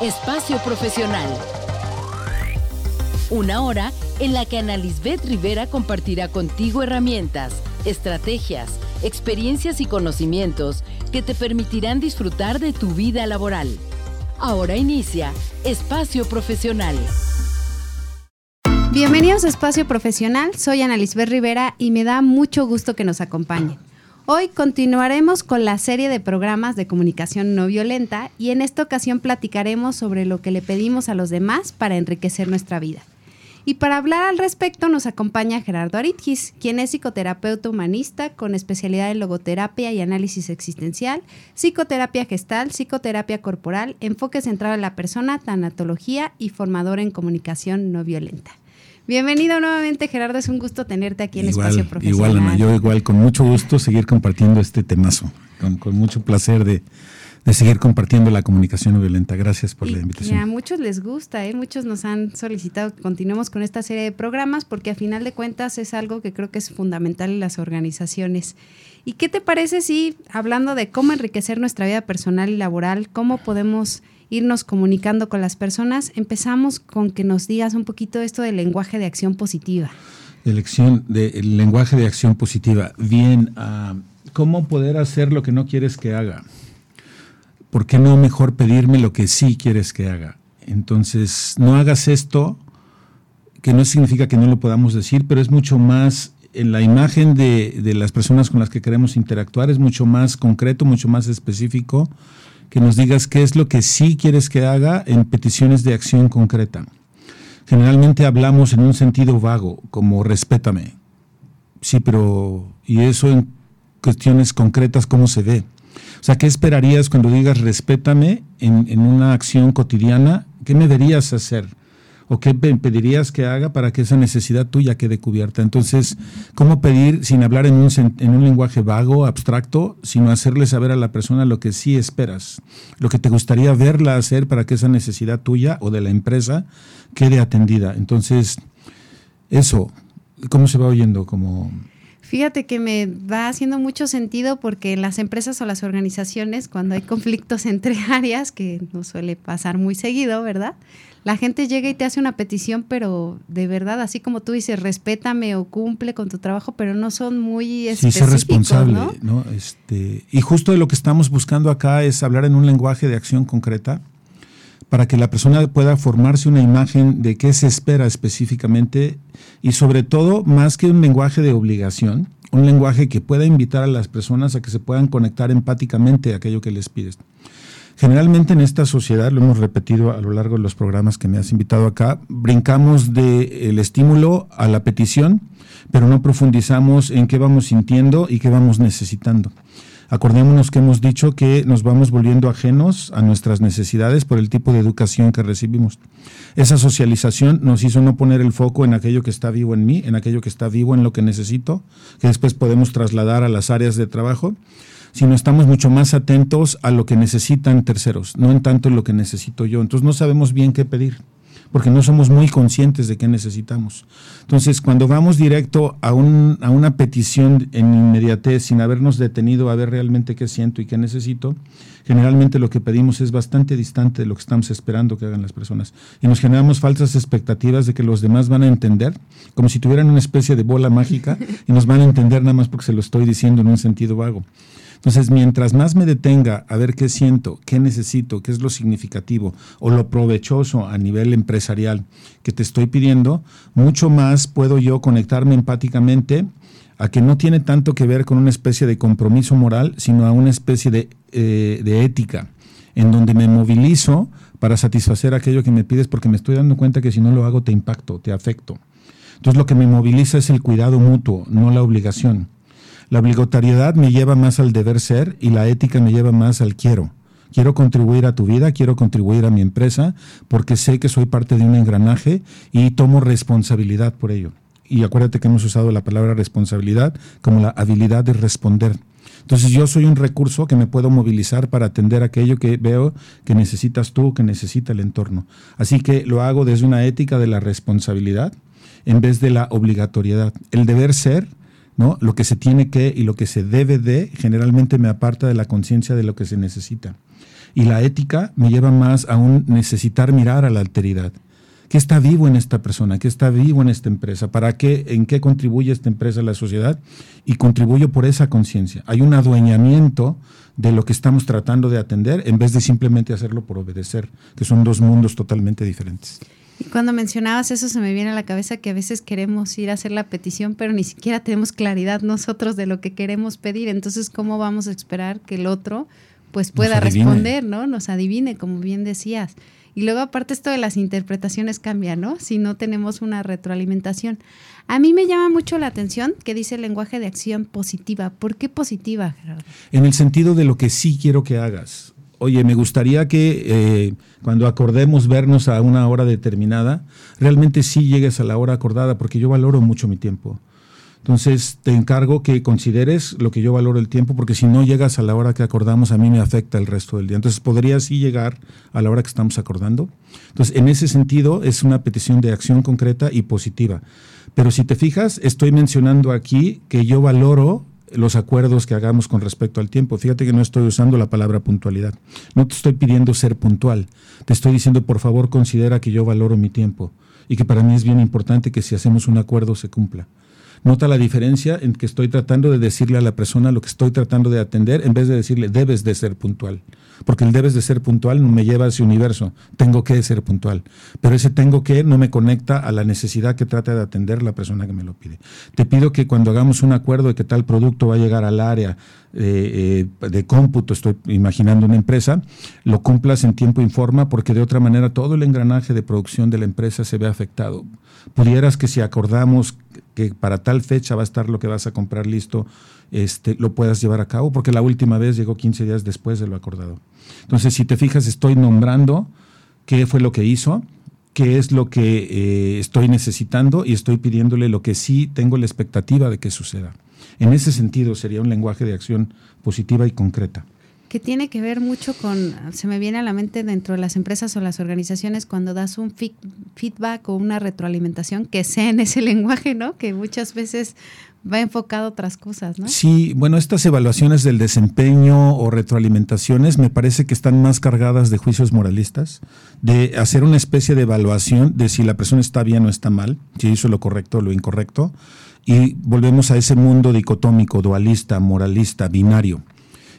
Espacio Profesional. Una hora en la que Ana Lisbeth Rivera compartirá contigo herramientas, estrategias, experiencias y conocimientos que te permitirán disfrutar de tu vida laboral. Ahora inicia Espacio Profesional. Bienvenidos a Espacio Profesional, soy Ana Lisbeth Rivera y me da mucho gusto que nos acompañen. Hoy continuaremos con la serie de programas de comunicación no violenta y en esta ocasión platicaremos sobre lo que le pedimos a los demás para enriquecer nuestra vida. Y para hablar al respecto nos acompaña Gerardo Aritgis, quien es psicoterapeuta humanista con especialidad en logoterapia y análisis existencial, psicoterapia gestal, psicoterapia corporal, enfoque centrado en la persona, tanatología y formador en comunicación no violenta. Bienvenido nuevamente, Gerardo. Es un gusto tenerte aquí en Espacio Profesional. Igual, Ana, yo igual, con mucho gusto seguir compartiendo este temazo. con mucho placer de, de seguir compartiendo la comunicación no violenta. Gracias por la invitación. Y a muchos les gusta, ¿eh? muchos nos han solicitado que continuemos con esta serie de programas porque a final de cuentas es algo que creo que es fundamental en las organizaciones. ¿Y qué te parece si, hablando de cómo enriquecer nuestra vida personal y laboral, cómo podemos irnos comunicando con las personas, empezamos con que nos digas un poquito esto del lenguaje de acción positiva? Del lenguaje de acción positiva. Bien, uh, ¿cómo poder hacer lo que no quieres que haga? ¿por qué no mejor pedirme lo que sí quieres que haga? Entonces, no hagas esto, que no significa que no lo podamos decir, pero es mucho más, la imagen de, de las personas con las que queremos interactuar, es mucho más concreto, mucho más específico, que nos digas qué es lo que sí quieres que haga en peticiones de acción concreta. Generalmente hablamos en un sentido vago, como respétame. Sí, pero ¿y eso en cuestiones concretas cómo se ve? O sea, ¿qué esperarías cuando digas respétame en, una acción cotidiana? ¿Qué me deberías hacer? ¿O qué pedirías que haga para que esa necesidad tuya quede cubierta? Entonces, ¿cómo pedir sin hablar en un, en un lenguaje vago, abstracto, sino hacerle saber a la persona lo que sí esperas, lo que te gustaría verla hacer para que esa necesidad tuya o de la empresa quede atendida? Entonces, eso, ¿cómo se va oyendo? Como Fíjate que me va haciendo mucho sentido porque las empresas o las organizaciones, cuando hay conflictos entre áreas, que no suele pasar muy seguido, ¿verdad? La gente llega y te hace una petición, pero de verdad, así como tú dices, respétame o cumple con tu trabajo, pero no son muy específicos. Sí, ser responsable, ¿no? ¿no? Este, y justo de lo que estamos buscando acá es hablar en un lenguaje de acción concreta para que la persona pueda formarse una imagen de qué se espera específicamente y sobre todo, más que un lenguaje de obligación, un lenguaje que pueda invitar a las personas a que se puedan conectar empáticamente a aquello que les pides. Generalmente en esta sociedad, lo hemos repetido a lo largo de los programas que me has invitado acá, brincamos del estímulo a la petición, pero no profundizamos en qué vamos sintiendo y qué vamos necesitando. Acordémonos que hemos dicho que nos vamos volviendo ajenos a nuestras necesidades por el tipo de educación que recibimos. Esa socialización nos hizo no poner el foco en aquello que está vivo en mí, en aquello que está vivo en lo que necesito, que después podemos trasladar a las áreas de trabajo, sino estamos mucho más atentos a lo que necesitan terceros, no en tanto en lo que necesito yo. Entonces no sabemos bien qué pedir porque no somos muy conscientes de qué necesitamos. Entonces, cuando vamos directo a, un, a una petición en inmediatez, sin habernos detenido a ver realmente qué siento y qué necesito, generalmente lo que pedimos es bastante distante de lo que estamos esperando que hagan las personas. Y nos generamos falsas expectativas de que los demás van a entender, como si tuvieran una especie de bola mágica y nos van a entender nada más porque se lo estoy diciendo en un sentido vago. Entonces, mientras más me detenga a ver qué siento, qué necesito, qué es lo significativo o lo provechoso a nivel empresarial que te estoy pidiendo, mucho más puedo yo conectarme empáticamente a que no tiene tanto que ver con una especie de compromiso moral, sino a una especie de, eh, ética, en donde me movilizo para satisfacer aquello que me pides porque me estoy dando cuenta que si no lo hago te impacto, te afecto. Entonces lo que me moviliza es el cuidado mutuo, no la obligación. La obligatoriedad me lleva más al deber ser y la ética me lleva más al quiero. Quiero contribuir a tu vida, quiero contribuir a mi empresa porque sé que soy parte de un engranaje y tomo responsabilidad por ello. Y acuérdate que hemos usado la palabra responsabilidad como la habilidad de responder. Entonces yo soy un recurso que me puedo movilizar para atender aquello que veo que necesitas tú, que necesita el entorno. Así que lo hago desde una ética de la responsabilidad en vez de la obligatoriedad. El deber ser Lo que se tiene que y lo que se debe de generalmente me aparta de la conciencia de lo que se necesita. Y la ética me lleva más a un necesitar mirar a la alteridad. ¿Qué está vivo en esta persona? ¿Qué está vivo en esta empresa? ¿Para qué? ¿En qué contribuye esta empresa a la sociedad? Y contribuyo por esa conciencia. Hay un adueñamiento de lo que estamos tratando de atender en vez de simplemente hacerlo por obedecer, que son dos mundos totalmente diferentes. Y cuando mencionabas eso se me viene a la cabeza que a veces queremos ir a hacer la petición, pero ni siquiera tenemos claridad nosotros de lo que queremos pedir. Entonces, ¿cómo vamos a esperar que el otro pues pueda responder, ¿no? Nos adivine, como bien decías. Y luego aparte esto de las interpretaciones cambia, ¿no? Si no tenemos una retroalimentación. A mí me llama mucho la atención que dice el lenguaje de acción positiva. ¿Por qué positiva, Gerardo? En el sentido de lo que sí quiero que hagas. Oye, me gustaría que eh, cuando acordemos vernos a una hora determinada, realmente sí llegues a la hora acordada, porque yo valoro mucho mi tiempo. Entonces, te encargo que consideres lo que yo valoro el tiempo, porque si no llegas a la hora que acordamos, a mí me afecta el resto del día. Entonces, podría sí llegar a la hora que estamos acordando. Entonces, en ese sentido, es una petición de acción concreta y positiva. Pero si te fijas, estoy mencionando aquí que yo valoro los acuerdos que hagamos con respecto al tiempo. Fíjate que no estoy usando la palabra puntualidad. No te estoy pidiendo ser puntual. Te estoy diciendo, por favor, considera que yo valoro mi tiempo y que para mí es bien importante que si hacemos un acuerdo se cumpla. Nota la diferencia en que estoy tratando de decirle a la persona lo que estoy tratando de atender en vez de decirle debes de ser puntual. Porque el debes de ser puntual no me lleva a ese universo. Tengo que ser puntual. Pero ese tengo que no me conecta a la necesidad que trata de atender la persona que me lo pide. Te pido que cuando hagamos un acuerdo de que tal producto va a llegar al área eh, eh, de cómputo, estoy imaginando una empresa, lo cumplas en tiempo y forma porque de otra manera todo el engranaje de producción de la empresa se ve afectado. Pudieras que si acordamos que para tal fecha va a estar lo que vas a comprar listo, este, lo puedas llevar a cabo, porque la última vez llegó 15 días después de lo acordado. Entonces, si te fijas, estoy nombrando qué fue lo que hizo, qué es lo que eh, estoy necesitando y estoy pidiéndole lo que sí tengo la expectativa de que suceda. En ese sentido, sería un lenguaje de acción positiva y concreta que tiene que ver mucho con, se me viene a la mente dentro de las empresas o las organizaciones cuando das un feedback o una retroalimentación que sea en ese lenguaje, ¿no? Que muchas veces va enfocado a otras cosas, ¿no? Sí, bueno, estas evaluaciones del desempeño o retroalimentaciones me parece que están más cargadas de juicios moralistas, de hacer una especie de evaluación de si la persona está bien o está mal, si hizo lo correcto o lo incorrecto, y volvemos a ese mundo dicotómico, dualista, moralista, binario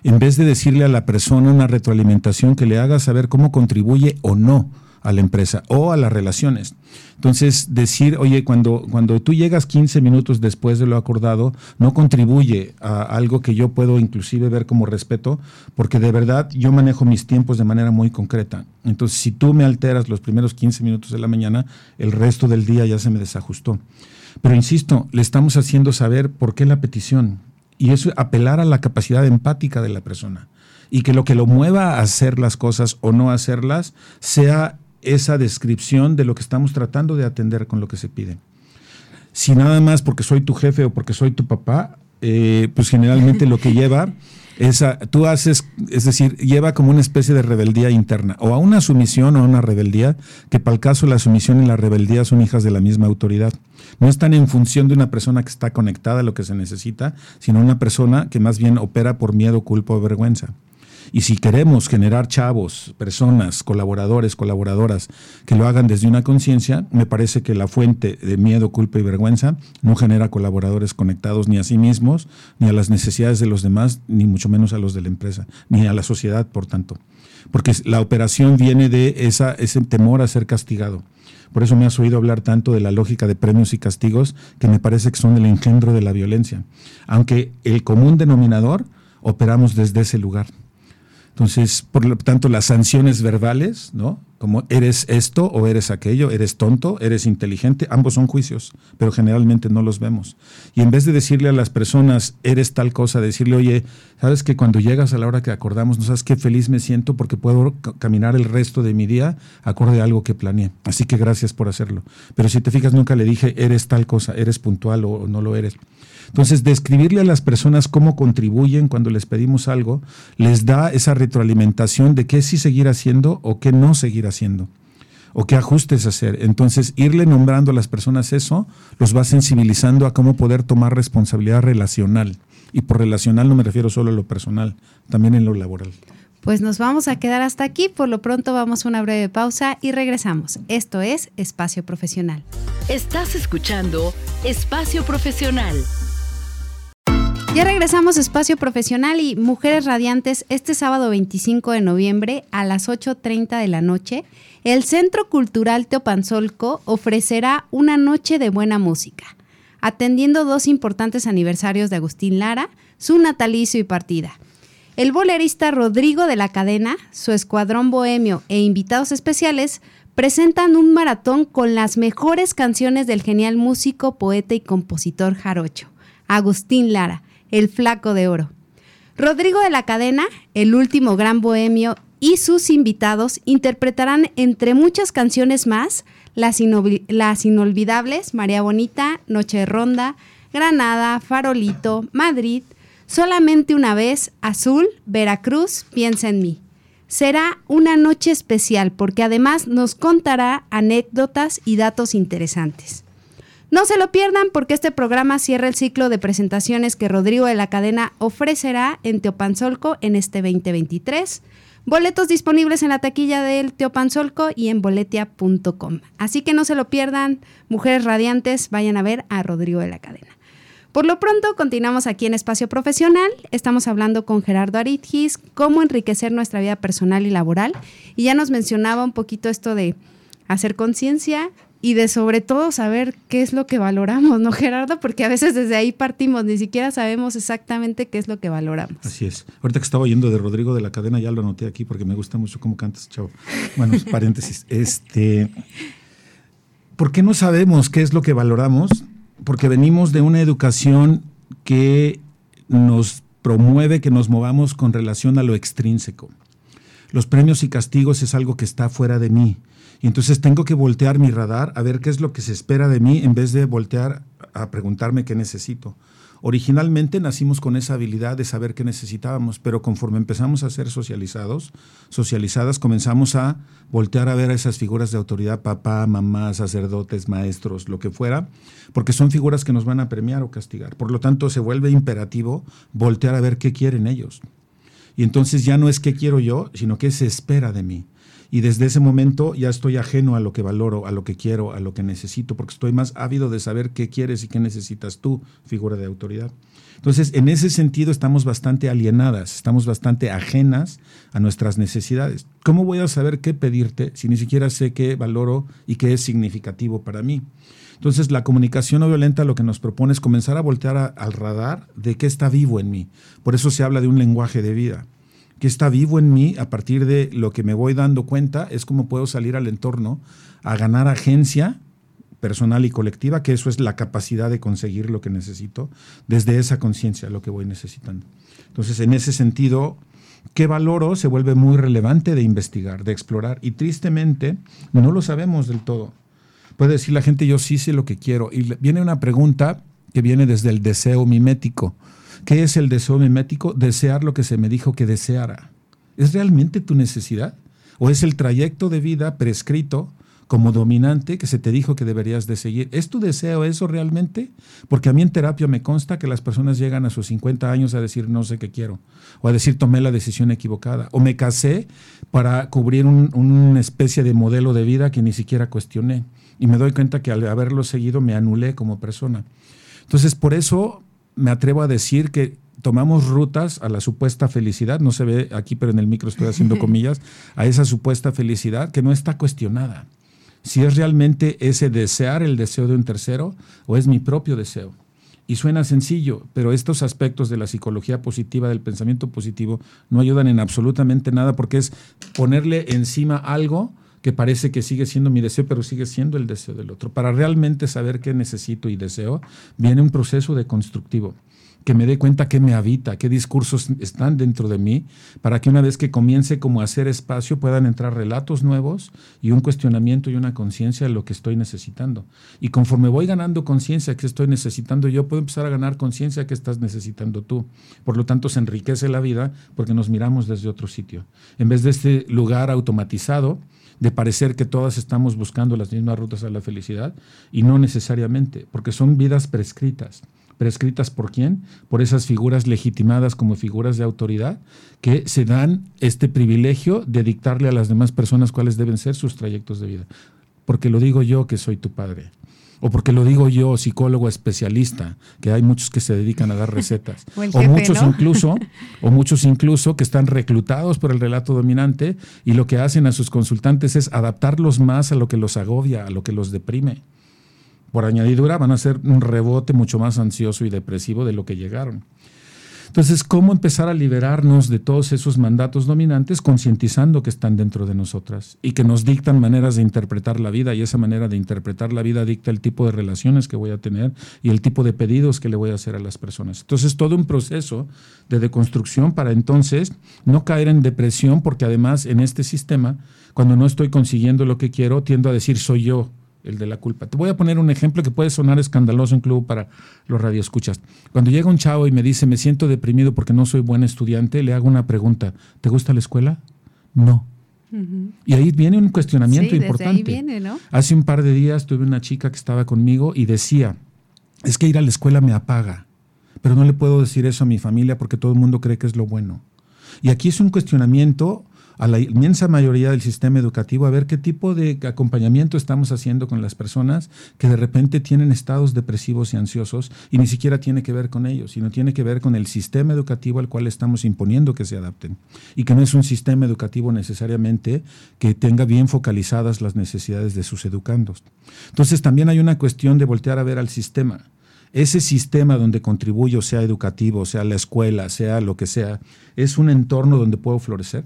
en vez de decirle a la persona una retroalimentación que le haga saber cómo contribuye o no a la empresa o a las relaciones. Entonces, decir, oye, cuando, cuando tú llegas 15 minutos después de lo acordado, no contribuye a algo que yo puedo inclusive ver como respeto, porque de verdad yo manejo mis tiempos de manera muy concreta. Entonces, si tú me alteras los primeros 15 minutos de la mañana, el resto del día ya se me desajustó. Pero insisto, le estamos haciendo saber por qué la petición, y eso apelar a la capacidad empática de la persona. Y que lo que lo mueva a hacer las cosas o no hacerlas sea esa descripción de lo que estamos tratando de atender con lo que se pide. Si nada más porque soy tu jefe o porque soy tu papá, eh, pues generalmente lo que lleva esa, tú haces, es decir, lleva como una especie de rebeldía interna, o a una sumisión o a una rebeldía, que para el caso la sumisión y la rebeldía son hijas de la misma autoridad. No están en función de una persona que está conectada a lo que se necesita, sino una persona que más bien opera por miedo, culpa o vergüenza. Y si queremos generar chavos, personas, colaboradores, colaboradoras que lo hagan desde una conciencia, me parece que la fuente de miedo, culpa y vergüenza no genera colaboradores conectados ni a sí mismos, ni a las necesidades de los demás, ni mucho menos a los de la empresa, ni a la sociedad, por tanto. Porque la operación viene de esa, ese temor a ser castigado. Por eso me has oído hablar tanto de la lógica de premios y castigos, que me parece que son el engendro de la violencia. Aunque el común denominador operamos desde ese lugar. Entonces, por lo tanto, las sanciones verbales, ¿no? Como eres esto o eres aquello, eres tonto, eres inteligente, ambos son juicios, pero generalmente no los vemos. Y en vez de decirle a las personas, eres tal cosa, decirle, oye, sabes que cuando llegas a la hora que acordamos, no sabes qué feliz me siento porque puedo caminar el resto de mi día acorde a algo que planeé. Así que gracias por hacerlo. Pero si te fijas, nunca le dije, eres tal cosa, eres puntual o no lo eres. Entonces, describirle a las personas cómo contribuyen cuando les pedimos algo, les da esa retroalimentación de qué sí seguir haciendo o qué no seguir haciendo o qué ajustes hacer. Entonces, irle nombrando a las personas eso los va sensibilizando a cómo poder tomar responsabilidad relacional. Y por relacional no me refiero solo a lo personal, también en lo laboral. Pues nos vamos a quedar hasta aquí, por lo pronto vamos a una breve pausa y regresamos. Esto es Espacio Profesional. Estás escuchando Espacio Profesional. Ya regresamos a Espacio Profesional y Mujeres Radiantes este sábado 25 de noviembre a las 8.30 de la noche. El Centro Cultural Teopanzolco ofrecerá una noche de buena música, atendiendo dos importantes aniversarios de Agustín Lara, su natalicio y partida. El bolerista Rodrigo de la Cadena, su escuadrón bohemio e invitados especiales presentan un maratón con las mejores canciones del genial músico, poeta y compositor jarocho, Agustín Lara, el flaco de oro. Rodrigo de la Cadena, el último gran bohemio, y sus invitados interpretarán entre muchas canciones más las, inolvidables María Bonita, Noche de Ronda, Granada, Farolito, Madrid, Solamente una vez, Azul, Veracruz, piensa en mí. Será una noche especial porque además nos contará anécdotas y datos interesantes. No se lo pierdan porque este programa cierra el ciclo de presentaciones que Rodrigo de la Cadena ofrecerá en Teopanzolco en este 2023. Boletos disponibles en la taquilla del Teopanzolco y en boletia.com. Así que no se lo pierdan, mujeres radiantes, vayan a ver a Rodrigo de la Cadena. Por lo pronto, continuamos aquí en Espacio Profesional. Estamos hablando con Gerardo Aritgis, cómo enriquecer nuestra vida personal y laboral. Y ya nos mencionaba un poquito esto de hacer conciencia y de sobre todo saber qué es lo que valoramos, ¿no, Gerardo? Porque a veces desde ahí partimos, ni siquiera sabemos exactamente qué es lo que valoramos. Así es. Ahorita que estaba oyendo de Rodrigo de la cadena, ya lo anoté aquí porque me gusta mucho cómo cantas, chavo. Bueno, paréntesis. Este, ¿Por qué no sabemos qué es lo que valoramos? porque venimos de una educación que nos promueve que nos movamos con relación a lo extrínseco. Los premios y castigos es algo que está fuera de mí. Y entonces tengo que voltear mi radar a ver qué es lo que se espera de mí en vez de voltear a preguntarme qué necesito. Originalmente nacimos con esa habilidad de saber qué necesitábamos, pero conforme empezamos a ser socializados, socializadas, comenzamos a voltear a ver a esas figuras de autoridad, papá, mamá, sacerdotes, maestros, lo que fuera, porque son figuras que nos van a premiar o castigar. Por lo tanto, se vuelve imperativo voltear a ver qué quieren ellos. Y entonces ya no es qué quiero yo, sino qué se espera de mí y desde ese momento ya estoy ajeno a lo que valoro, a lo que quiero, a lo que necesito, porque estoy más ávido de saber qué quieres y qué necesitas tú, figura de autoridad. Entonces, en ese sentido estamos bastante alienadas, estamos bastante ajenas a nuestras necesidades. ¿Cómo voy a saber qué pedirte si ni siquiera sé qué valoro y qué es significativo para mí? Entonces, la comunicación no violenta lo que nos propone es comenzar a voltear al radar de qué está vivo en mí. Por eso se habla de un lenguaje de vida que está vivo en mí a partir de lo que me voy dando cuenta, es como puedo salir al entorno a ganar agencia personal y colectiva, que eso es la capacidad de conseguir lo que necesito, desde esa conciencia, lo que voy necesitando. Entonces, en ese sentido, ¿qué valoro? Se vuelve muy relevante de investigar, de explorar, y tristemente no lo sabemos del todo. Puede decir la gente, yo sí sé lo que quiero, y viene una pregunta que viene desde el deseo mimético. ¿Qué es el deseo mimético? Desear lo que se me dijo que deseara. ¿Es realmente tu necesidad? ¿O es el trayecto de vida prescrito como dominante que se te dijo que deberías de seguir? ¿Es tu deseo eso realmente? Porque a mí en terapia me consta que las personas llegan a sus 50 años a decir no sé qué quiero, o a decir tomé la decisión equivocada, o me casé para cubrir una especie de modelo de vida que ni siquiera cuestioné. Y me doy cuenta que al haberlo seguido me anulé como persona. Entonces, por eso me atrevo a decir que tomamos rutas a la supuesta felicidad, no se ve aquí, pero en el micro estoy haciendo comillas, a esa supuesta felicidad que no está cuestionada. Si es realmente ese desear el deseo de un tercero o es mi propio deseo. Y suena sencillo, pero estos aspectos de la psicología positiva, del pensamiento positivo, no ayudan en absolutamente nada porque es ponerle encima algo que parece que sigue siendo mi deseo, pero sigue siendo el deseo del otro. Para realmente saber qué necesito y deseo, viene un proceso de constructivo, que me dé cuenta qué me habita, qué discursos están dentro de mí, para que una vez que comience como a hacer espacio puedan entrar relatos nuevos y un cuestionamiento y una conciencia de lo que estoy necesitando. Y conforme voy ganando conciencia que estoy necesitando yo, puedo empezar a ganar conciencia que estás necesitando tú. Por lo tanto, se enriquece la vida porque nos miramos desde otro sitio. En vez de este lugar automatizado, de parecer que todas estamos buscando las mismas rutas a la felicidad y no necesariamente, porque son vidas prescritas. Prescritas por quién? Por esas figuras legitimadas como figuras de autoridad que se dan este privilegio de dictarle a las demás personas cuáles deben ser sus trayectos de vida. Porque lo digo yo que soy tu padre. O porque lo digo yo, psicólogo especialista, que hay muchos que se dedican a dar recetas. o, muchos incluso, o muchos incluso que están reclutados por el relato dominante y lo que hacen a sus consultantes es adaptarlos más a lo que los agobia, a lo que los deprime por añadidura van a ser un rebote mucho más ansioso y depresivo de lo que llegaron. Entonces, ¿cómo empezar a liberarnos de todos esos mandatos dominantes concientizando que están dentro de nosotras y que nos dictan maneras de interpretar la vida y esa manera de interpretar la vida dicta el tipo de relaciones que voy a tener y el tipo de pedidos que le voy a hacer a las personas? Entonces, todo un proceso de deconstrucción para entonces no caer en depresión porque además en este sistema, cuando no estoy consiguiendo lo que quiero, tiendo a decir soy yo el de la culpa. Te voy a poner un ejemplo que puede sonar escandaloso incluso para los radioescuchas. Cuando llega un chavo y me dice, me siento deprimido porque no soy buen estudiante, le hago una pregunta, ¿te gusta la escuela? No. Y ahí viene un cuestionamiento importante. Hace un par de días tuve una chica que estaba conmigo y decía, es que ir a la escuela me apaga, pero no le puedo decir eso a mi familia porque todo el mundo cree que es lo bueno. Y aquí es un cuestionamiento a la inmensa mayoría del sistema educativo a ver qué tipo de acompañamiento estamos haciendo con las personas que de repente tienen estados depresivos y ansiosos y ni siquiera tiene que ver con ellos, sino tiene que ver con el sistema educativo al cual estamos imponiendo que se adapten. Y que no es un sistema educativo necesariamente que tenga bien focalizadas las necesidades de sus educandos. Entonces también hay una cuestión de voltear a ver al sistema. Ese sistema donde contribuyo, sea educativo, sea la escuela, sea lo que sea, es un entorno donde puedo florecer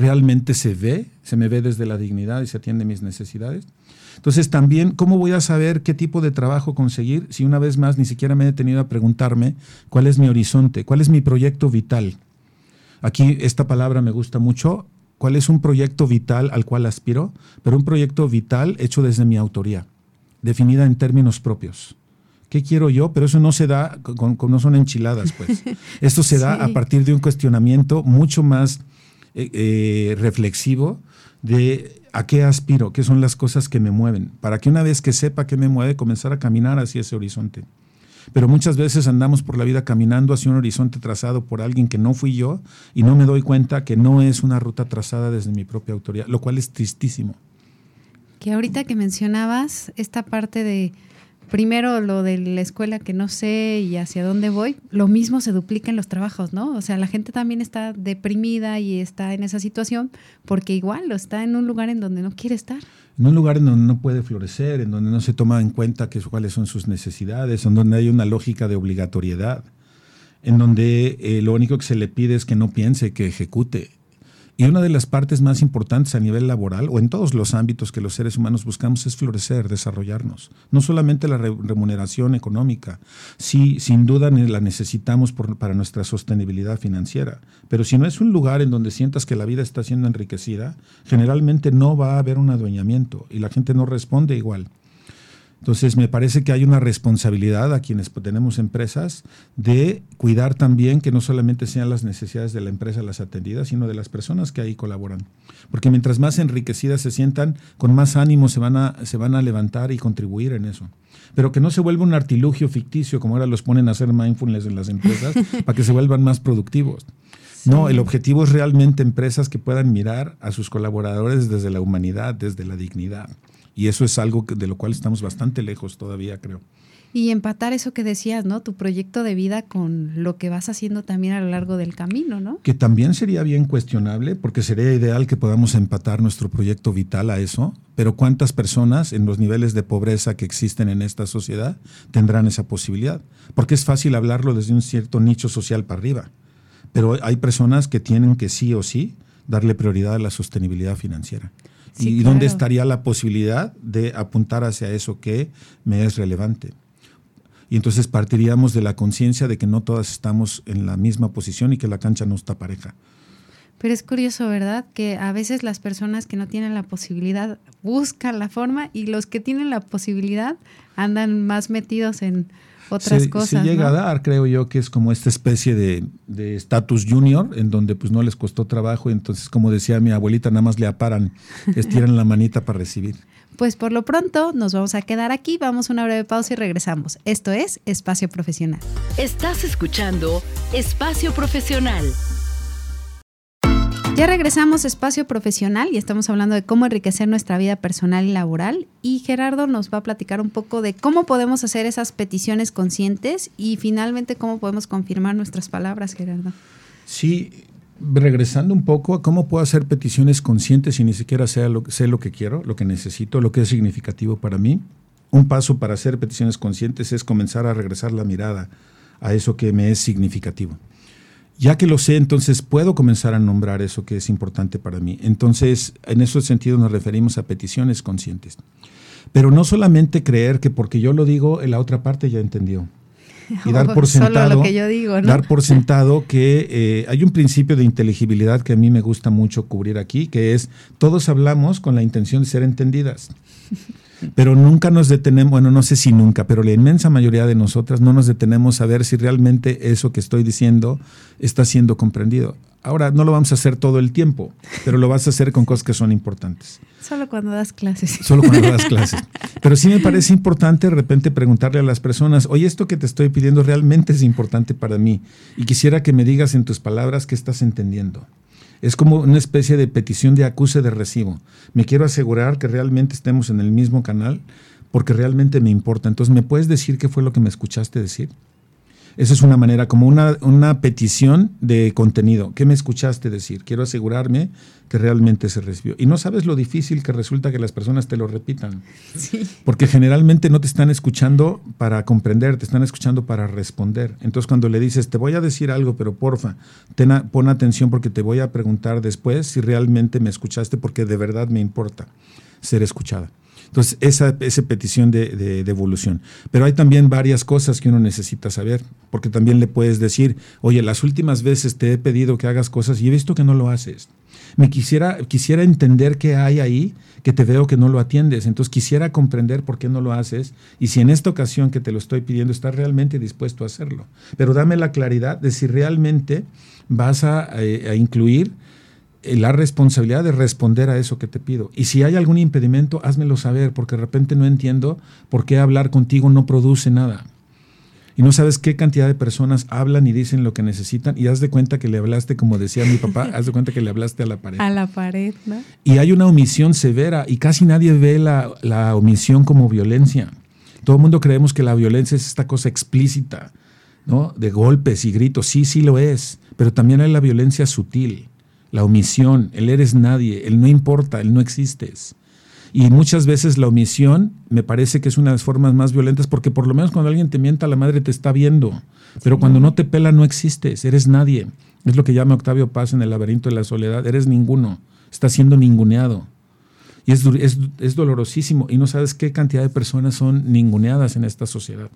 realmente se ve, se me ve desde la dignidad y se atiende mis necesidades. Entonces también, ¿cómo voy a saber qué tipo de trabajo conseguir si una vez más ni siquiera me he detenido a preguntarme cuál es mi horizonte, cuál es mi proyecto vital? Aquí esta palabra me gusta mucho, cuál es un proyecto vital al cual aspiro, pero un proyecto vital hecho desde mi autoría, definida en términos propios. ¿Qué quiero yo? Pero eso no se da, con, no son enchiladas, pues. Esto se da a partir de un cuestionamiento mucho más eh, eh, reflexivo de a qué aspiro, qué son las cosas que me mueven, para que una vez que sepa qué me mueve, comenzar a caminar hacia ese horizonte. Pero muchas veces andamos por la vida caminando hacia un horizonte trazado por alguien que no fui yo y no me doy cuenta que no es una ruta trazada desde mi propia autoridad, lo cual es tristísimo. Que ahorita que mencionabas esta parte de primero lo de la escuela que no sé y hacia dónde voy, lo mismo se duplica en los trabajos, ¿no? O sea, la gente también está deprimida y está en esa situación porque igual está en un lugar en donde no quiere estar. En un lugar en donde no puede florecer, en donde no se toma en cuenta que, cuáles son sus necesidades, en donde hay una lógica de obligatoriedad, en donde eh, lo único que se le pide es que no piense, que ejecute y una de las partes más importantes a nivel laboral o en todos los ámbitos que los seres humanos buscamos es florecer, desarrollarnos. No solamente la remuneración económica, sí, sin duda la necesitamos para nuestra sostenibilidad financiera, pero si no es un lugar en donde sientas que la vida está siendo enriquecida, generalmente no va a haber un adueñamiento y la gente no responde igual. Entonces, me parece que hay una responsabilidad a quienes tenemos empresas de cuidar también que no solamente sean las necesidades de la empresa las atendidas, sino de las personas que ahí colaboran. Porque mientras más enriquecidas se sientan, con más ánimo se van a, se van a levantar y contribuir en eso. Pero que no se vuelva un artilugio ficticio, como ahora los ponen a hacer mindfulness en las empresas, para que se vuelvan más productivos. No, el objetivo es realmente empresas que puedan mirar a sus colaboradores desde la humanidad, desde la dignidad. Y eso es algo de lo cual estamos bastante lejos todavía, creo. Y empatar eso que decías, ¿no? Tu proyecto de vida con lo que vas haciendo también a lo largo del camino, ¿no? Que también sería bien cuestionable, porque sería ideal que podamos empatar nuestro proyecto vital a eso, pero ¿cuántas personas en los niveles de pobreza que existen en esta sociedad tendrán esa posibilidad? Porque es fácil hablarlo desde un cierto nicho social para arriba, pero hay personas que tienen que sí o sí darle prioridad a la sostenibilidad financiera. ¿Y dónde estaría la posibilidad de apuntar hacia eso que me es relevante? Y entonces partiríamos de la conciencia de que no todas estamos en la misma posición y que la cancha no está pareja. Pero es curioso, ¿verdad? Que a veces las personas que no tienen la posibilidad buscan la forma y los que tienen la posibilidad andan más metidos en otras se, cosas. Se llega ¿no? a dar, creo yo, que es como esta especie de estatus junior, en donde pues no les costó trabajo, y entonces, como decía mi abuelita, nada más le aparan, estiran la manita para recibir. Pues por lo pronto nos vamos a quedar aquí, vamos a una breve pausa y regresamos. Esto es Espacio Profesional. Estás escuchando Espacio Profesional. Ya regresamos a Espacio Profesional y estamos hablando de cómo enriquecer nuestra vida personal y laboral. Y Gerardo nos va a platicar un poco de cómo podemos hacer esas peticiones conscientes y finalmente cómo podemos confirmar nuestras palabras, Gerardo. Sí, regresando un poco a cómo puedo hacer peticiones conscientes y ni siquiera lo, sé lo que quiero, lo que necesito, lo que es significativo para mí. Un paso para hacer peticiones conscientes es comenzar a regresar la mirada a eso que me es significativo. Ya que lo sé, entonces puedo comenzar a nombrar eso que es importante para mí. Entonces, en ese sentido nos referimos a peticiones conscientes. Pero no solamente creer que porque yo lo digo, la otra parte ya entendió. Y dar por sentado, Solo lo que yo digo, ¿no? dar por sentado que eh, hay un principio de inteligibilidad que a mí me gusta mucho cubrir aquí, que es todos hablamos con la intención de ser entendidas. Pero nunca nos detenemos, bueno, no sé si nunca, pero la inmensa mayoría de nosotras no nos detenemos a ver si realmente eso que estoy diciendo está siendo comprendido. Ahora, no lo vamos a hacer todo el tiempo, pero lo vas a hacer con cosas que son importantes. Solo cuando das clases. Solo cuando das clases. Pero sí me parece importante de repente preguntarle a las personas, oye, esto que te estoy pidiendo realmente es importante para mí y quisiera que me digas en tus palabras qué estás entendiendo. Es como una especie de petición de acuse de recibo. Me quiero asegurar que realmente estemos en el mismo canal porque realmente me importa. Entonces, ¿me puedes decir qué fue lo que me escuchaste decir? Esa es una manera, como una, una petición de contenido. ¿Qué me escuchaste decir? Quiero asegurarme que realmente se recibió. Y no sabes lo difícil que resulta que las personas te lo repitan. Sí. Porque generalmente no te están escuchando para comprender, te están escuchando para responder. Entonces cuando le dices, te voy a decir algo, pero porfa, ten a, pon atención porque te voy a preguntar después si realmente me escuchaste porque de verdad me importa ser escuchada. Entonces, esa, petición de, de, de, evolución. Pero hay también varias cosas que uno necesita saber, porque también le puedes decir, oye, las últimas veces te he pedido que hagas cosas y he visto que no lo haces. Me quisiera, quisiera entender qué hay ahí, que te veo que no lo atiendes. Entonces, quisiera comprender por qué no lo haces y si en esta ocasión que te lo estoy pidiendo estás realmente dispuesto a hacerlo. Pero dame la claridad de si realmente vas a, a incluir la responsabilidad de responder a eso que te pido. Y si hay algún impedimento, házmelo saber, porque de repente no entiendo por qué hablar contigo no produce nada. Y no sabes qué cantidad de personas hablan y dicen lo que necesitan y haz de cuenta que le hablaste, como decía mi papá, haz de cuenta que le hablaste a la pared. A la pared, ¿no? Y hay una omisión severa y casi nadie ve la, la omisión como violencia. Todo el mundo creemos que la violencia es esta cosa explícita, ¿no? De golpes y gritos. Sí, sí lo es, pero también hay la violencia sutil la omisión, el eres nadie, el no importa, el no existes. Y muchas veces la omisión me parece que es una de las formas más violentas porque por lo menos cuando alguien te mienta, la madre te está viendo. Pero cuando no te pela, no existes, eres nadie. Es lo que llama Octavio Paz en el laberinto de la soledad, eres ninguno, estás siendo ninguneado. Y es dolorosísimo y no sabes qué cantidad de personas son ninguneadas en esta sociedad.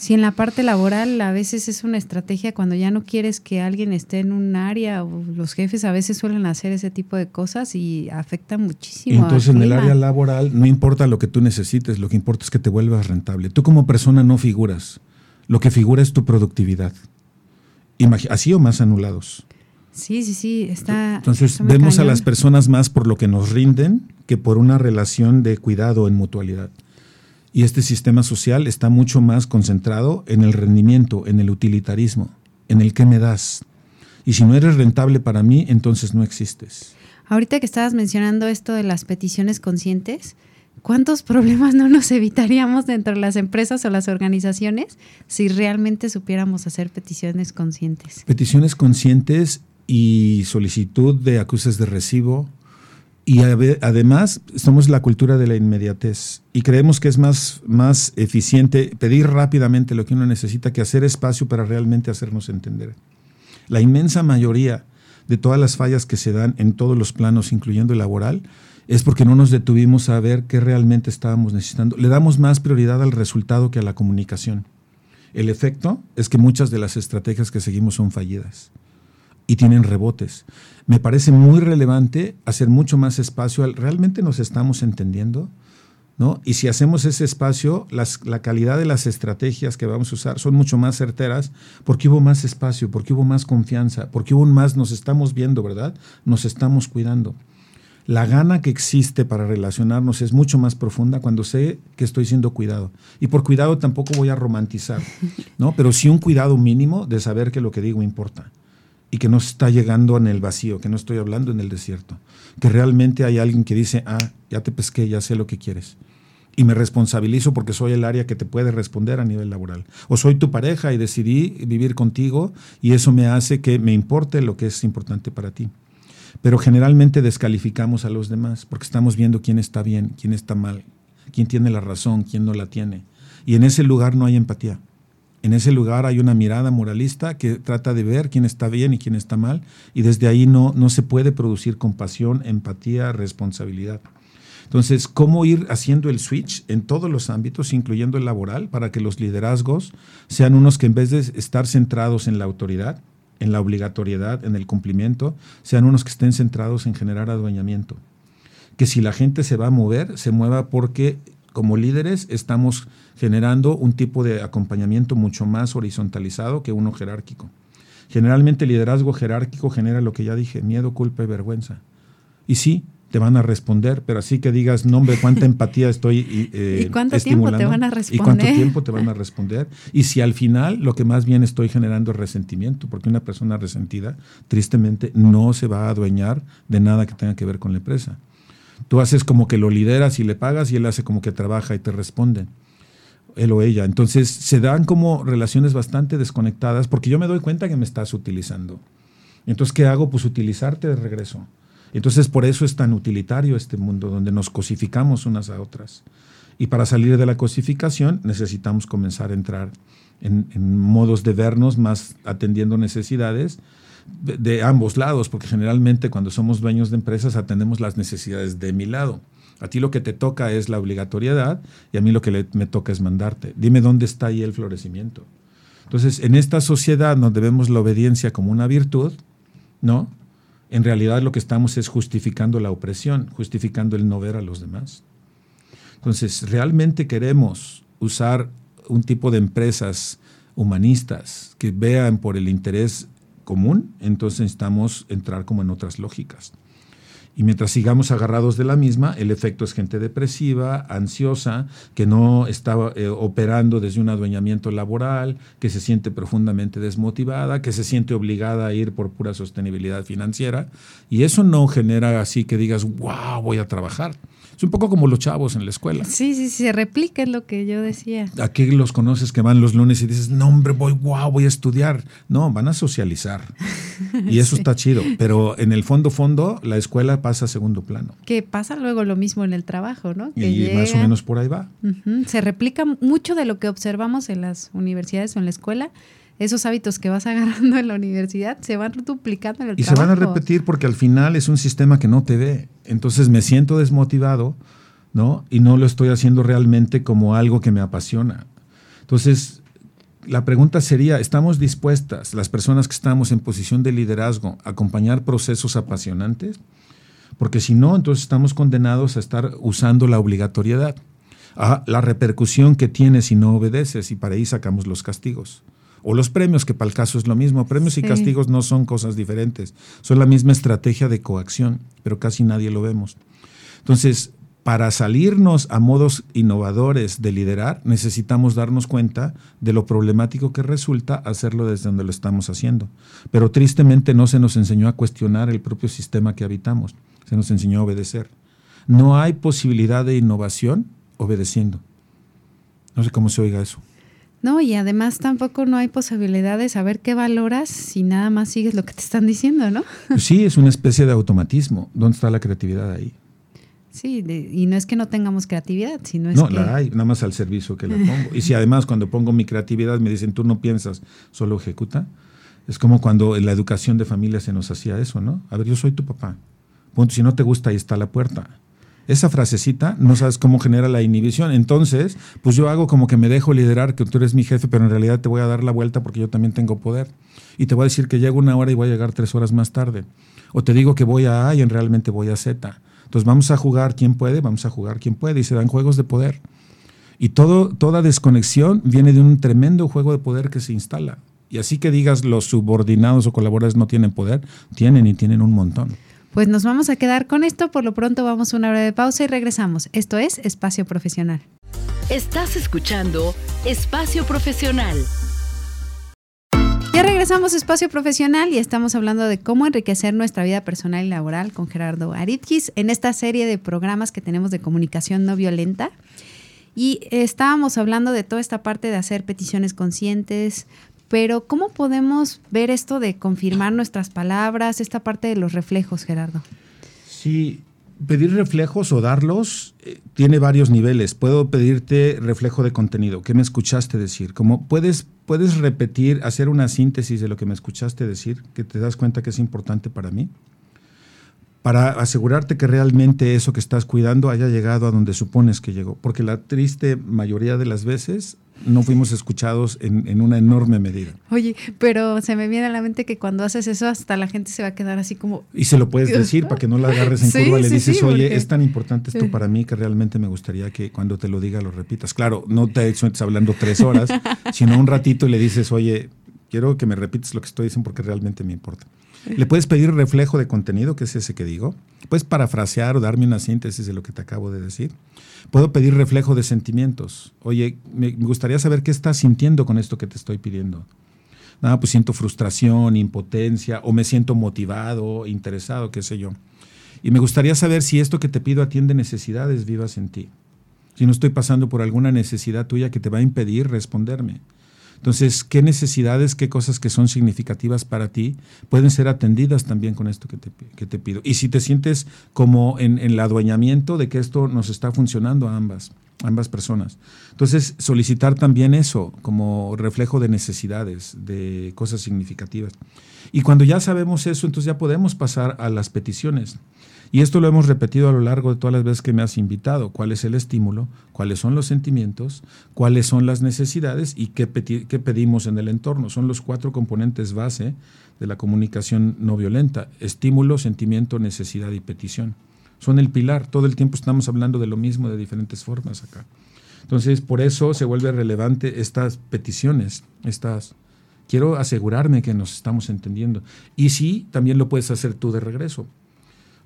Si en la parte laboral a veces es una estrategia cuando ya no quieres que alguien esté en un área o los jefes a veces suelen hacer ese tipo de cosas y afecta muchísimo. Entonces en el área laboral no importa lo que tú necesites, lo que importa es que te vuelvas rentable. Tú como persona no figuras, lo que figura es tu productividad. Imag así o más anulados. Sí, sí, sí, está. Entonces está vemos cañón. a las personas más por lo que nos rinden que por una relación de cuidado en mutualidad. Y este sistema social está mucho más concentrado en el rendimiento, en el utilitarismo, en el que me das. Y si no eres rentable para mí, entonces no existes. Ahorita que estabas mencionando esto de las peticiones conscientes, ¿cuántos problemas no nos evitaríamos dentro de las empresas o las organizaciones si realmente supiéramos hacer peticiones conscientes? Peticiones conscientes y solicitud de acuses de recibo, y además somos la cultura de la inmediatez y creemos que es más, más eficiente pedir rápidamente lo que uno necesita que hacer espacio para realmente hacernos entender. La inmensa mayoría de todas las fallas que se dan en todos los planos, incluyendo el laboral, es porque no nos detuvimos a ver qué realmente estábamos necesitando. Le damos más prioridad al resultado que a la comunicación. El efecto es que muchas de las estrategias que seguimos son fallidas y tienen rebotes. Me parece muy relevante hacer mucho más espacio al realmente nos estamos entendiendo. ¿no? Y si hacemos ese espacio, las, la calidad de las estrategias que vamos a usar son mucho más certeras porque hubo más espacio, porque hubo más confianza, porque hubo más, nos estamos viendo, ¿verdad? Nos estamos cuidando. La gana que existe para relacionarnos es mucho más profunda cuando sé que estoy siendo cuidado. Y por cuidado tampoco voy a romantizar, ¿no? Pero sí un cuidado mínimo de saber que lo que digo importa y que no está llegando en el vacío, que no estoy hablando en el desierto, que realmente hay alguien que dice, ah, ya te pesqué, ya sé lo que quieres. Y me responsabilizo porque soy el área que te puede responder a nivel laboral. O soy tu pareja y decidí vivir contigo y eso me hace que me importe lo que es importante para ti. Pero generalmente descalificamos a los demás porque estamos viendo quién está bien, quién está mal, quién tiene la razón, quién no la tiene. Y en ese lugar no hay empatía. En ese lugar hay una mirada moralista que trata de ver quién está bien y quién está mal, y desde ahí no, no se puede producir compasión, empatía, responsabilidad. Entonces, ¿cómo ir haciendo el switch en todos los ámbitos, incluyendo el laboral, para que los liderazgos sean unos que en vez de estar centrados en la autoridad, en la obligatoriedad, en el cumplimiento, sean unos que estén centrados en generar adueñamiento? Que si la gente se va a mover, se mueva porque como líderes estamos generando un tipo de acompañamiento mucho más horizontalizado que uno jerárquico. Generalmente el liderazgo jerárquico genera lo que ya dije, miedo, culpa y vergüenza. Y sí, te van a responder, pero así que digas, no hombre, cuánta empatía estoy eh, ¿Y cuánto tiempo te van a responder? ¿Y cuánto tiempo te van a responder? Y si al final lo que más bien estoy generando es resentimiento, porque una persona resentida, tristemente, no se va a adueñar de nada que tenga que ver con la empresa. Tú haces como que lo lideras y le pagas y él hace como que trabaja y te responde. Él o ella. Entonces se dan como relaciones bastante desconectadas porque yo me doy cuenta que me estás utilizando. Entonces, ¿qué hago? Pues utilizarte de regreso. Entonces, por eso es tan utilitario este mundo donde nos cosificamos unas a otras. Y para salir de la cosificación necesitamos comenzar a entrar en, modos de vernos más atendiendo necesidades de, ambos lados, porque generalmente cuando somos dueños de empresas atendemos las necesidades de mi lado. A ti lo que te toca es la obligatoriedad y a mí lo que me toca es mandarte. Dime dónde está ahí el florecimiento. Entonces, en esta sociedad donde vemos la obediencia como una virtud, ¿no? En realidad lo que estamos es justificando la opresión, justificando el no ver a los demás. Entonces, realmente queremos usar un tipo de empresas humanistas que vean por el interés común, entonces necesitamos entrar como en otras lógicas. Y mientras sigamos agarrados de la misma, el efecto es gente depresiva, ansiosa, que no está eh, operando desde un adueñamiento laboral, que se siente profundamente desmotivada, que se siente obligada a ir por pura sostenibilidad financiera. Y eso no genera así que digas, wow, voy a trabajar. Es un poco como los chavos en la escuela. Sí, sí, sí, se replica es lo que yo decía. Aquí los conoces que van los lunes y dices, no, hombre, voy, wow, voy a estudiar. No, van a socializar. Y eso está chido. Pero en el fondo, fondo, la escuela pasa a segundo plano. Que pasa luego lo mismo en el trabajo, ¿no? y más o menos por ahí va. Se replica mucho de lo que observamos en las universidades o en la escuela esos hábitos que vas agarrando en la universidad se van duplicando en el y trabajo. Se van a repetir porque al final es un sistema que no te ve. Entonces me siento desmotivado, ¿no? Y no lo estoy haciendo realmente como algo que me apasiona. Entonces, la pregunta sería, ¿estamos dispuestas, las personas que estamos en posición de liderazgo, a acompañar procesos apasionantes? Porque si no, entonces estamos condenados a estar usando la obligatoriedad, a la repercusión que tiene si no obedeces y para ahí sacamos los castigos o los premios, que para el caso es lo mismo. Premios y castigos no son cosas diferentes, son la misma estrategia de coacción, pero casi nadie lo vemos. Entonces, para salirnos a modos innovadores de liderar, necesitamos darnos cuenta de lo problemático que resulta hacerlo desde donde lo estamos haciendo. Pero tristemente no se nos enseñó a cuestionar el propio sistema que habitamos, se nos enseñó a obedecer. No hay posibilidad de innovación obedeciendo. No sé cómo se oiga eso. No, y además tampoco no hay posibilidad de saber qué valoras si nada más sigues lo que te están diciendo, ¿no? Sí, es una especie de automatismo. ¿Dónde está la creatividad ahí? Sí, y no es que no tengamos creatividad, sino es no, que... No, la hay, nada más al servicio que le pongo. y si además cuando pongo mi creatividad me dicen, tú no piensas, solo ejecuta, es como cuando en la educación de familia se nos hacía eso, ¿no? A ver, yo soy tu papá. Punto, si no te gusta, ahí está la puerta esa frasecita no sabes cómo genera la inhibición. Entonces, pues yo hago como que me dejo liderar, que tú eres mi jefe, pero en realidad te voy a dar la vuelta porque yo también tengo poder. Y te voy a decir que llego una hora y voy a llegar tres horas más tarde. O te digo que voy a A y en realmente voy a Z. Entonces vamos a jugar quien puede, vamos a jugar quien puede y se dan juegos de poder. Y todo, toda desconexión viene de un tremendo juego de poder que se instala. Y así que digas los subordinados o colaboradores no tienen poder, tienen y tienen un montón. Pues nos vamos a quedar con esto, por lo pronto vamos a una hora de pausa y regresamos. Esto es Espacio Profesional. Estás escuchando Espacio Profesional. Ya regresamos a Espacio Profesional y estamos hablando de cómo enriquecer nuestra vida personal y laboral con Gerardo Aritkis en esta serie de programas que tenemos de comunicación no violenta. Y estábamos hablando de toda esta parte de hacer peticiones conscientes, pero ¿cómo podemos ver esto de confirmar nuestras palabras, esta parte de los reflejos, Gerardo? Sí, pedir reflejos o darlos eh, tiene varios niveles. Puedo pedirte reflejo de contenido, ¿qué me escuchaste decir? Como puedes, puedes repetir, hacer una síntesis de lo que me escuchaste decir, que te das cuenta que es importante para mí para asegurarte que realmente eso que estás cuidando haya llegado a donde supones que llegó. Porque la triste mayoría de las veces no fuimos escuchados en, una enorme medida. Oye, pero se me viene a la mente que cuando haces eso hasta la gente se va a quedar así como... Y se lo puedes decir para que no la agarres en curva, le dices, oye, es tan importante esto para mí que realmente me gustaría que cuando te lo diga lo repitas. Claro, no te sueltes hablando tres horas, sino un ratito y le dices, oye, quiero que me repites lo que estoy diciendo porque realmente me importa. Le puedes pedir reflejo de contenido, que es ese que digo. Puedes parafrasear o darme una síntesis de lo que te acabo de decir. Puedo pedir reflejo de sentimientos. Oye, me gustaría saber qué estás sintiendo con esto que te estoy pidiendo. Nada, pues siento frustración, impotencia, o me siento motivado, interesado, qué sé yo. Y me gustaría saber si esto que te pido atiende necesidades vivas en ti. Si no estoy pasando por alguna necesidad tuya que te va a impedir responderme. Entonces, ¿qué necesidades, qué cosas que son significativas para ti pueden ser atendidas también con esto que te, pido? Y si te sientes como en, el adueñamiento de que esto nos está funcionando a ambas, ambas personas. Entonces, solicitar también eso como reflejo de necesidades, de cosas significativas. Y cuando ya sabemos eso, entonces ya podemos pasar a las peticiones. Y esto lo hemos repetido a lo largo de todas las veces que me has invitado. ¿Cuál es el estímulo? ¿Cuáles son los sentimientos? ¿Cuáles son las necesidades? ¿Y qué, pedimos en el entorno? Son los cuatro componentes base de la comunicación no violenta. Estímulo, sentimiento, necesidad y petición. Son el pilar. Todo el tiempo estamos hablando de lo mismo de diferentes formas acá. Entonces, por eso se vuelve relevante estas peticiones, estas... Quiero asegurarme que nos estamos entendiendo. Y sí, también lo puedes hacer tú de regreso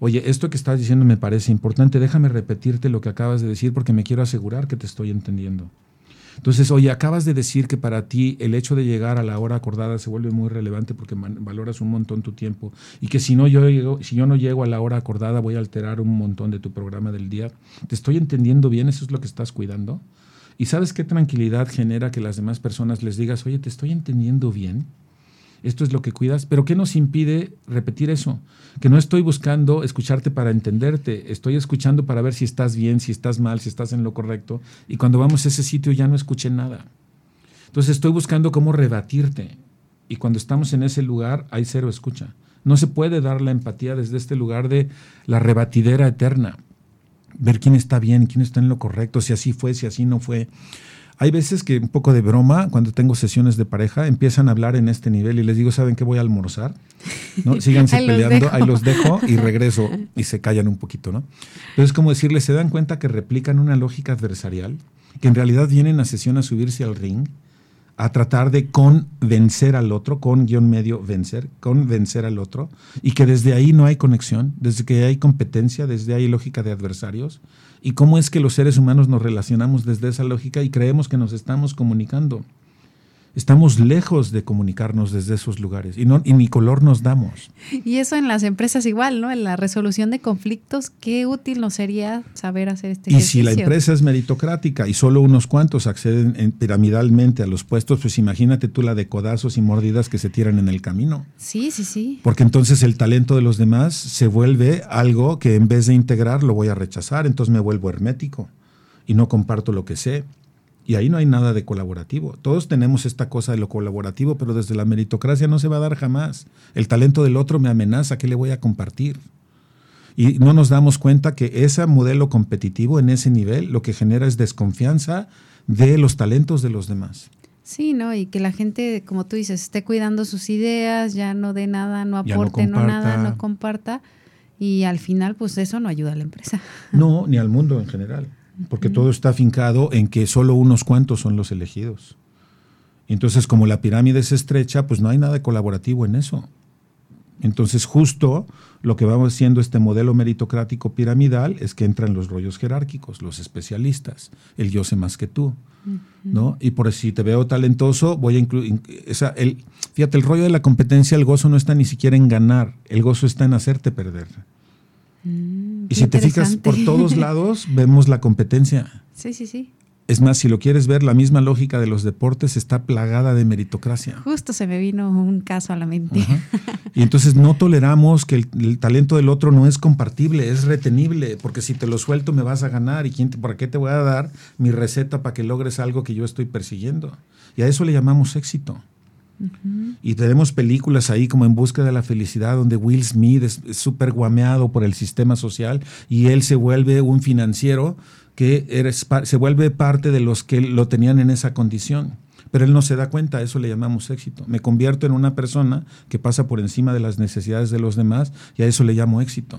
oye, esto que estás diciendo me parece importante, déjame repetirte lo que acabas de decir porque me quiero asegurar que te estoy entendiendo. Entonces, oye, acabas de decir que para ti el hecho de llegar a la hora acordada se vuelve muy relevante porque valoras un montón tu tiempo y que si no yo si yo no llego a la hora acordada voy a alterar un montón de tu programa del día. ¿Te estoy entendiendo bien? ¿Eso es lo que estás cuidando? ¿Y sabes qué tranquilidad genera que las demás personas les digas, oye, te estoy entendiendo bien? Esto es lo que cuidas, pero ¿qué nos impide repetir eso? Que no estoy buscando escucharte para entenderte, estoy escuchando para ver si estás bien, si estás mal, si estás en lo correcto, y cuando vamos a ese sitio ya no escuché nada. Entonces estoy buscando cómo rebatirte, y cuando estamos en ese lugar hay cero escucha. No se puede dar la empatía desde este lugar de la rebatidera eterna, ver quién está bien, quién está en lo correcto, si así fue, si así no fue. Hay veces que un poco de broma, cuando tengo sesiones de pareja, empiezan a hablar en este nivel y les digo, ¿saben qué voy a almorzar? ¿No? Síganse peleando, ahí los dejo y regreso y se callan un poquito, ¿no? Pero es como decirles, se dan cuenta que replican una lógica adversarial, que en realidad vienen a sesión a subirse al ring, a tratar de convencer al otro, con guion medio vencer, convencer al otro, y que desde ahí no hay conexión, desde que hay competencia, desde ahí lógica de adversarios, y cómo es que los seres humanos nos relacionamos desde esa lógica y creemos que nos estamos comunicando. Estamos lejos de comunicarnos desde esos lugares y, no, y ni color nos damos. Y eso en las empresas igual, ¿no? En la resolución de conflictos, qué útil nos sería saber hacer este Y si la empresa es meritocrática y solo unos cuantos acceden piramidalmente a los puestos, pues imagínate tú la de codazos y mordidas que se tiran en el camino. Sí, sí, sí. Porque entonces el talento de los demás se vuelve algo que en vez de integrar lo voy a rechazar, entonces me vuelvo hermético y no comparto lo que sé y ahí no hay nada de colaborativo. Todos tenemos esta cosa de lo colaborativo, pero desde la meritocracia no se va a dar jamás. El talento del otro me amenaza, ¿qué le voy a compartir? Y no nos damos cuenta que ese modelo competitivo en ese nivel lo que genera es desconfianza de los talentos de los demás. Sí, ¿no? Y que la gente, como tú dices, esté cuidando sus ideas, ya no dé nada, no aporte, no, nada, no comparta. Y al final, pues eso no ayuda a la empresa. No, ni al mundo en general, porque todo está afincado en que solo unos cuantos son los elegidos. Entonces, como la pirámide es estrecha, pues no hay nada colaborativo en eso. Entonces, justo lo que vamos haciendo este modelo meritocrático piramidal es que entran los rollos jerárquicos, los especialistas, el yo sé más que tú. ¿No? Y por si te veo talentoso, voy a incluir. El, fíjate, el rollo de la competencia, el gozo no está ni siquiera en ganar, el gozo está en hacerte perder. Mm, y si te fijas por todos lados, vemos la competencia. Sí, sí, sí. Es más, si lo quieres ver, la misma lógica de los deportes está plagada de meritocracia. Justo se me vino un caso a la mente. Y entonces no toleramos que el, talento del otro no es compartible, es retenible, porque si te lo suelto me vas a ganar y quién ¿para qué te voy a dar mi receta para que logres algo que yo estoy persiguiendo? Y a eso le llamamos éxito. Y tenemos películas ahí como En Busca de la Felicidad, donde Will Smith es súper guameado por el sistema social y él se vuelve un financiero que eres, se vuelve parte de los que lo tenían en esa condición. Pero él no se da cuenta, eso le llamamos éxito. Me convierto en una persona que pasa por encima de las necesidades de los demás y a eso le llamo éxito.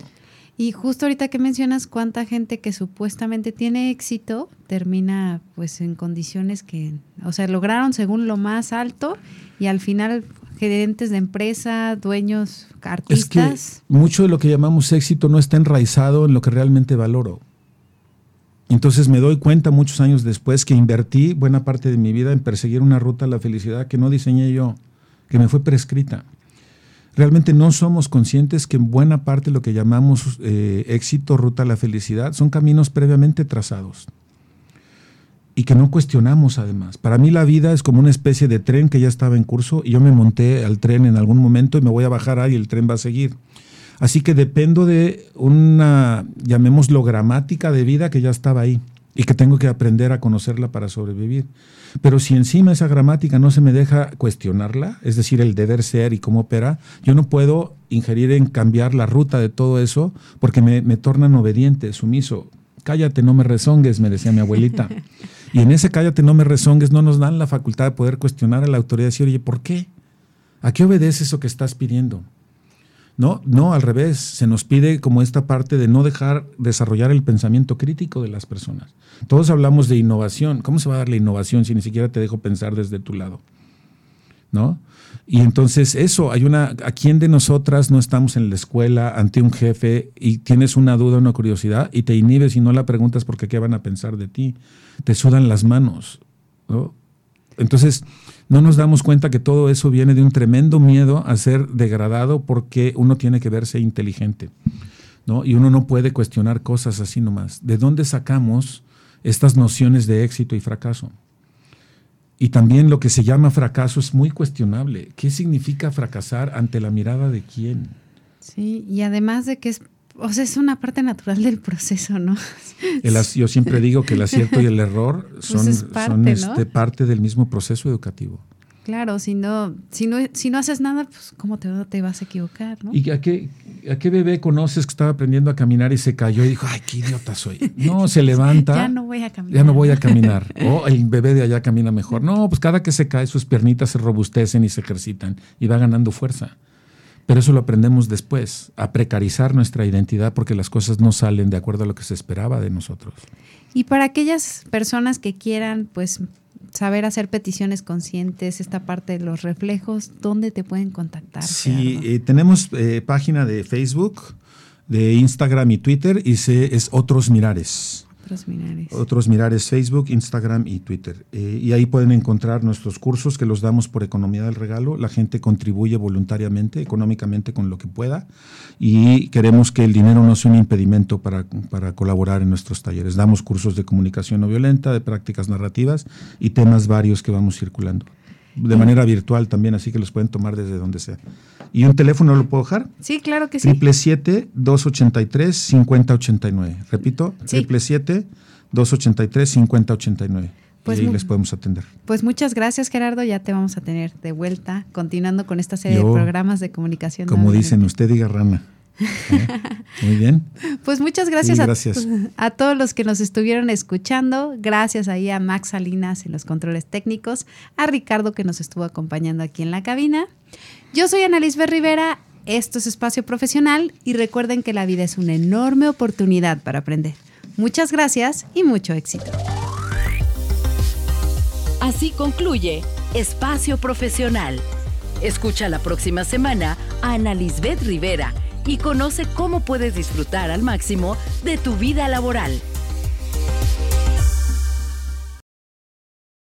Y justo ahorita que mencionas cuánta gente que supuestamente tiene éxito termina pues en condiciones que, o sea, lograron según lo más alto y al final gerentes de empresa, dueños, artistas. Es que mucho de lo que llamamos éxito no está enraizado en lo que realmente valoro. Entonces me doy cuenta muchos años después que invertí buena parte de mi vida en perseguir una ruta a la felicidad que no diseñé yo, que me fue prescrita. Realmente no somos conscientes que en buena parte lo que llamamos eh, éxito, ruta a la felicidad, son caminos previamente trazados y que no cuestionamos además. Para mí la vida es como una especie de tren que ya estaba en curso y yo me monté al tren en algún momento y me voy a bajar ahí y el tren va a seguir. Así que dependo de una, llamémoslo, gramática de vida que ya estaba ahí y que tengo que aprender a conocerla para sobrevivir. Pero si encima esa gramática no se me deja cuestionarla, es decir, el deber ser y cómo opera, yo no puedo ingerir en cambiar la ruta de todo eso porque me, me tornan obediente, sumiso. Cállate, no me rezongues, me decía mi abuelita. Y en ese cállate, no me rezongues, no nos dan la facultad de poder cuestionar a la autoridad y decir, oye, ¿por qué? ¿A qué obedece eso que estás pidiendo? No, no, al revés, se nos pide como esta parte de no dejar desarrollar el pensamiento crítico de las personas. Todos hablamos de innovación. ¿Cómo se va a dar la innovación si ni siquiera te dejo pensar desde tu lado? ¿No? Y entonces eso, hay una, ¿a quién de nosotras no estamos en la escuela ante un jefe y tienes una duda, una curiosidad y te inhibes y no la preguntas porque qué van a pensar de ti? Te sudan las manos, ¿no? Entonces, no nos damos cuenta que todo eso viene de un tremendo miedo a ser degradado porque uno tiene que verse inteligente, ¿no? Y uno no puede cuestionar cosas así nomás. ¿De dónde sacamos estas nociones de éxito y fracaso? Y también lo que se llama fracaso es muy cuestionable. ¿Qué significa fracasar ante la mirada de quién? Sí, y además de que es o sea, es una parte natural del proceso, ¿no? yo siempre digo que el acierto y el error pues son, parte, este, parte del mismo proceso educativo. Claro, si no, si no, si no haces nada, pues cómo te, te vas a equivocar, ¿no? ¿Y a qué, a qué bebé conoces que estaba aprendiendo a caminar y se cayó y dijo, ay, qué idiota soy? No, se levanta. ya no voy a caminar. Ya no voy a caminar. O el bebé de allá camina mejor. No, pues cada que se cae sus piernitas se robustecen y se ejercitan y va ganando fuerza. Pero eso lo aprendemos después, a precarizar nuestra identidad porque las cosas no salen de acuerdo a lo que se esperaba de nosotros. Y para aquellas personas que quieran, pues, saber hacer peticiones conscientes, esta parte de los reflejos, ¿dónde te pueden contactar? Sí, eh, tenemos eh, página de Facebook, de Instagram y Twitter y se, es Otros Mirares. Otros Mirares. Otros Mirares, Facebook, Instagram y Twitter. Eh, y ahí pueden encontrar nuestros cursos que los damos por economía del regalo. La gente contribuye voluntariamente, económicamente con lo que pueda. Y queremos que el dinero no sea un impedimento para, para colaborar en nuestros talleres. Damos cursos de comunicación no violenta, de prácticas narrativas y temas varios que vamos circulando de manera virtual también, así que los pueden tomar desde donde sea. ¿Y un teléfono lo puedo dejar? Sí, claro que sí. Triple 283-5089. Repito, triple 283-5089. Pues y les podemos atender. Pues muchas gracias, Gerardo. Ya te vamos a tener de vuelta, continuando con esta serie de programas de comunicación. Como dicen, usted diga rana. Muy bien. Pues muchas gracias, A, todos los que nos estuvieron escuchando. Gracias ahí a Max Salinas en los controles técnicos, a Ricardo que nos estuvo acompañando aquí en la cabina. Yo soy Annalise Rivera Esto es Espacio Profesional y recuerden que la vida es una enorme oportunidad para aprender. Muchas gracias y mucho éxito. Así concluye Espacio Profesional. Escucha la próxima semana a Ana Lisbeth Rivera y conoce cómo puedes disfrutar al máximo de tu vida laboral.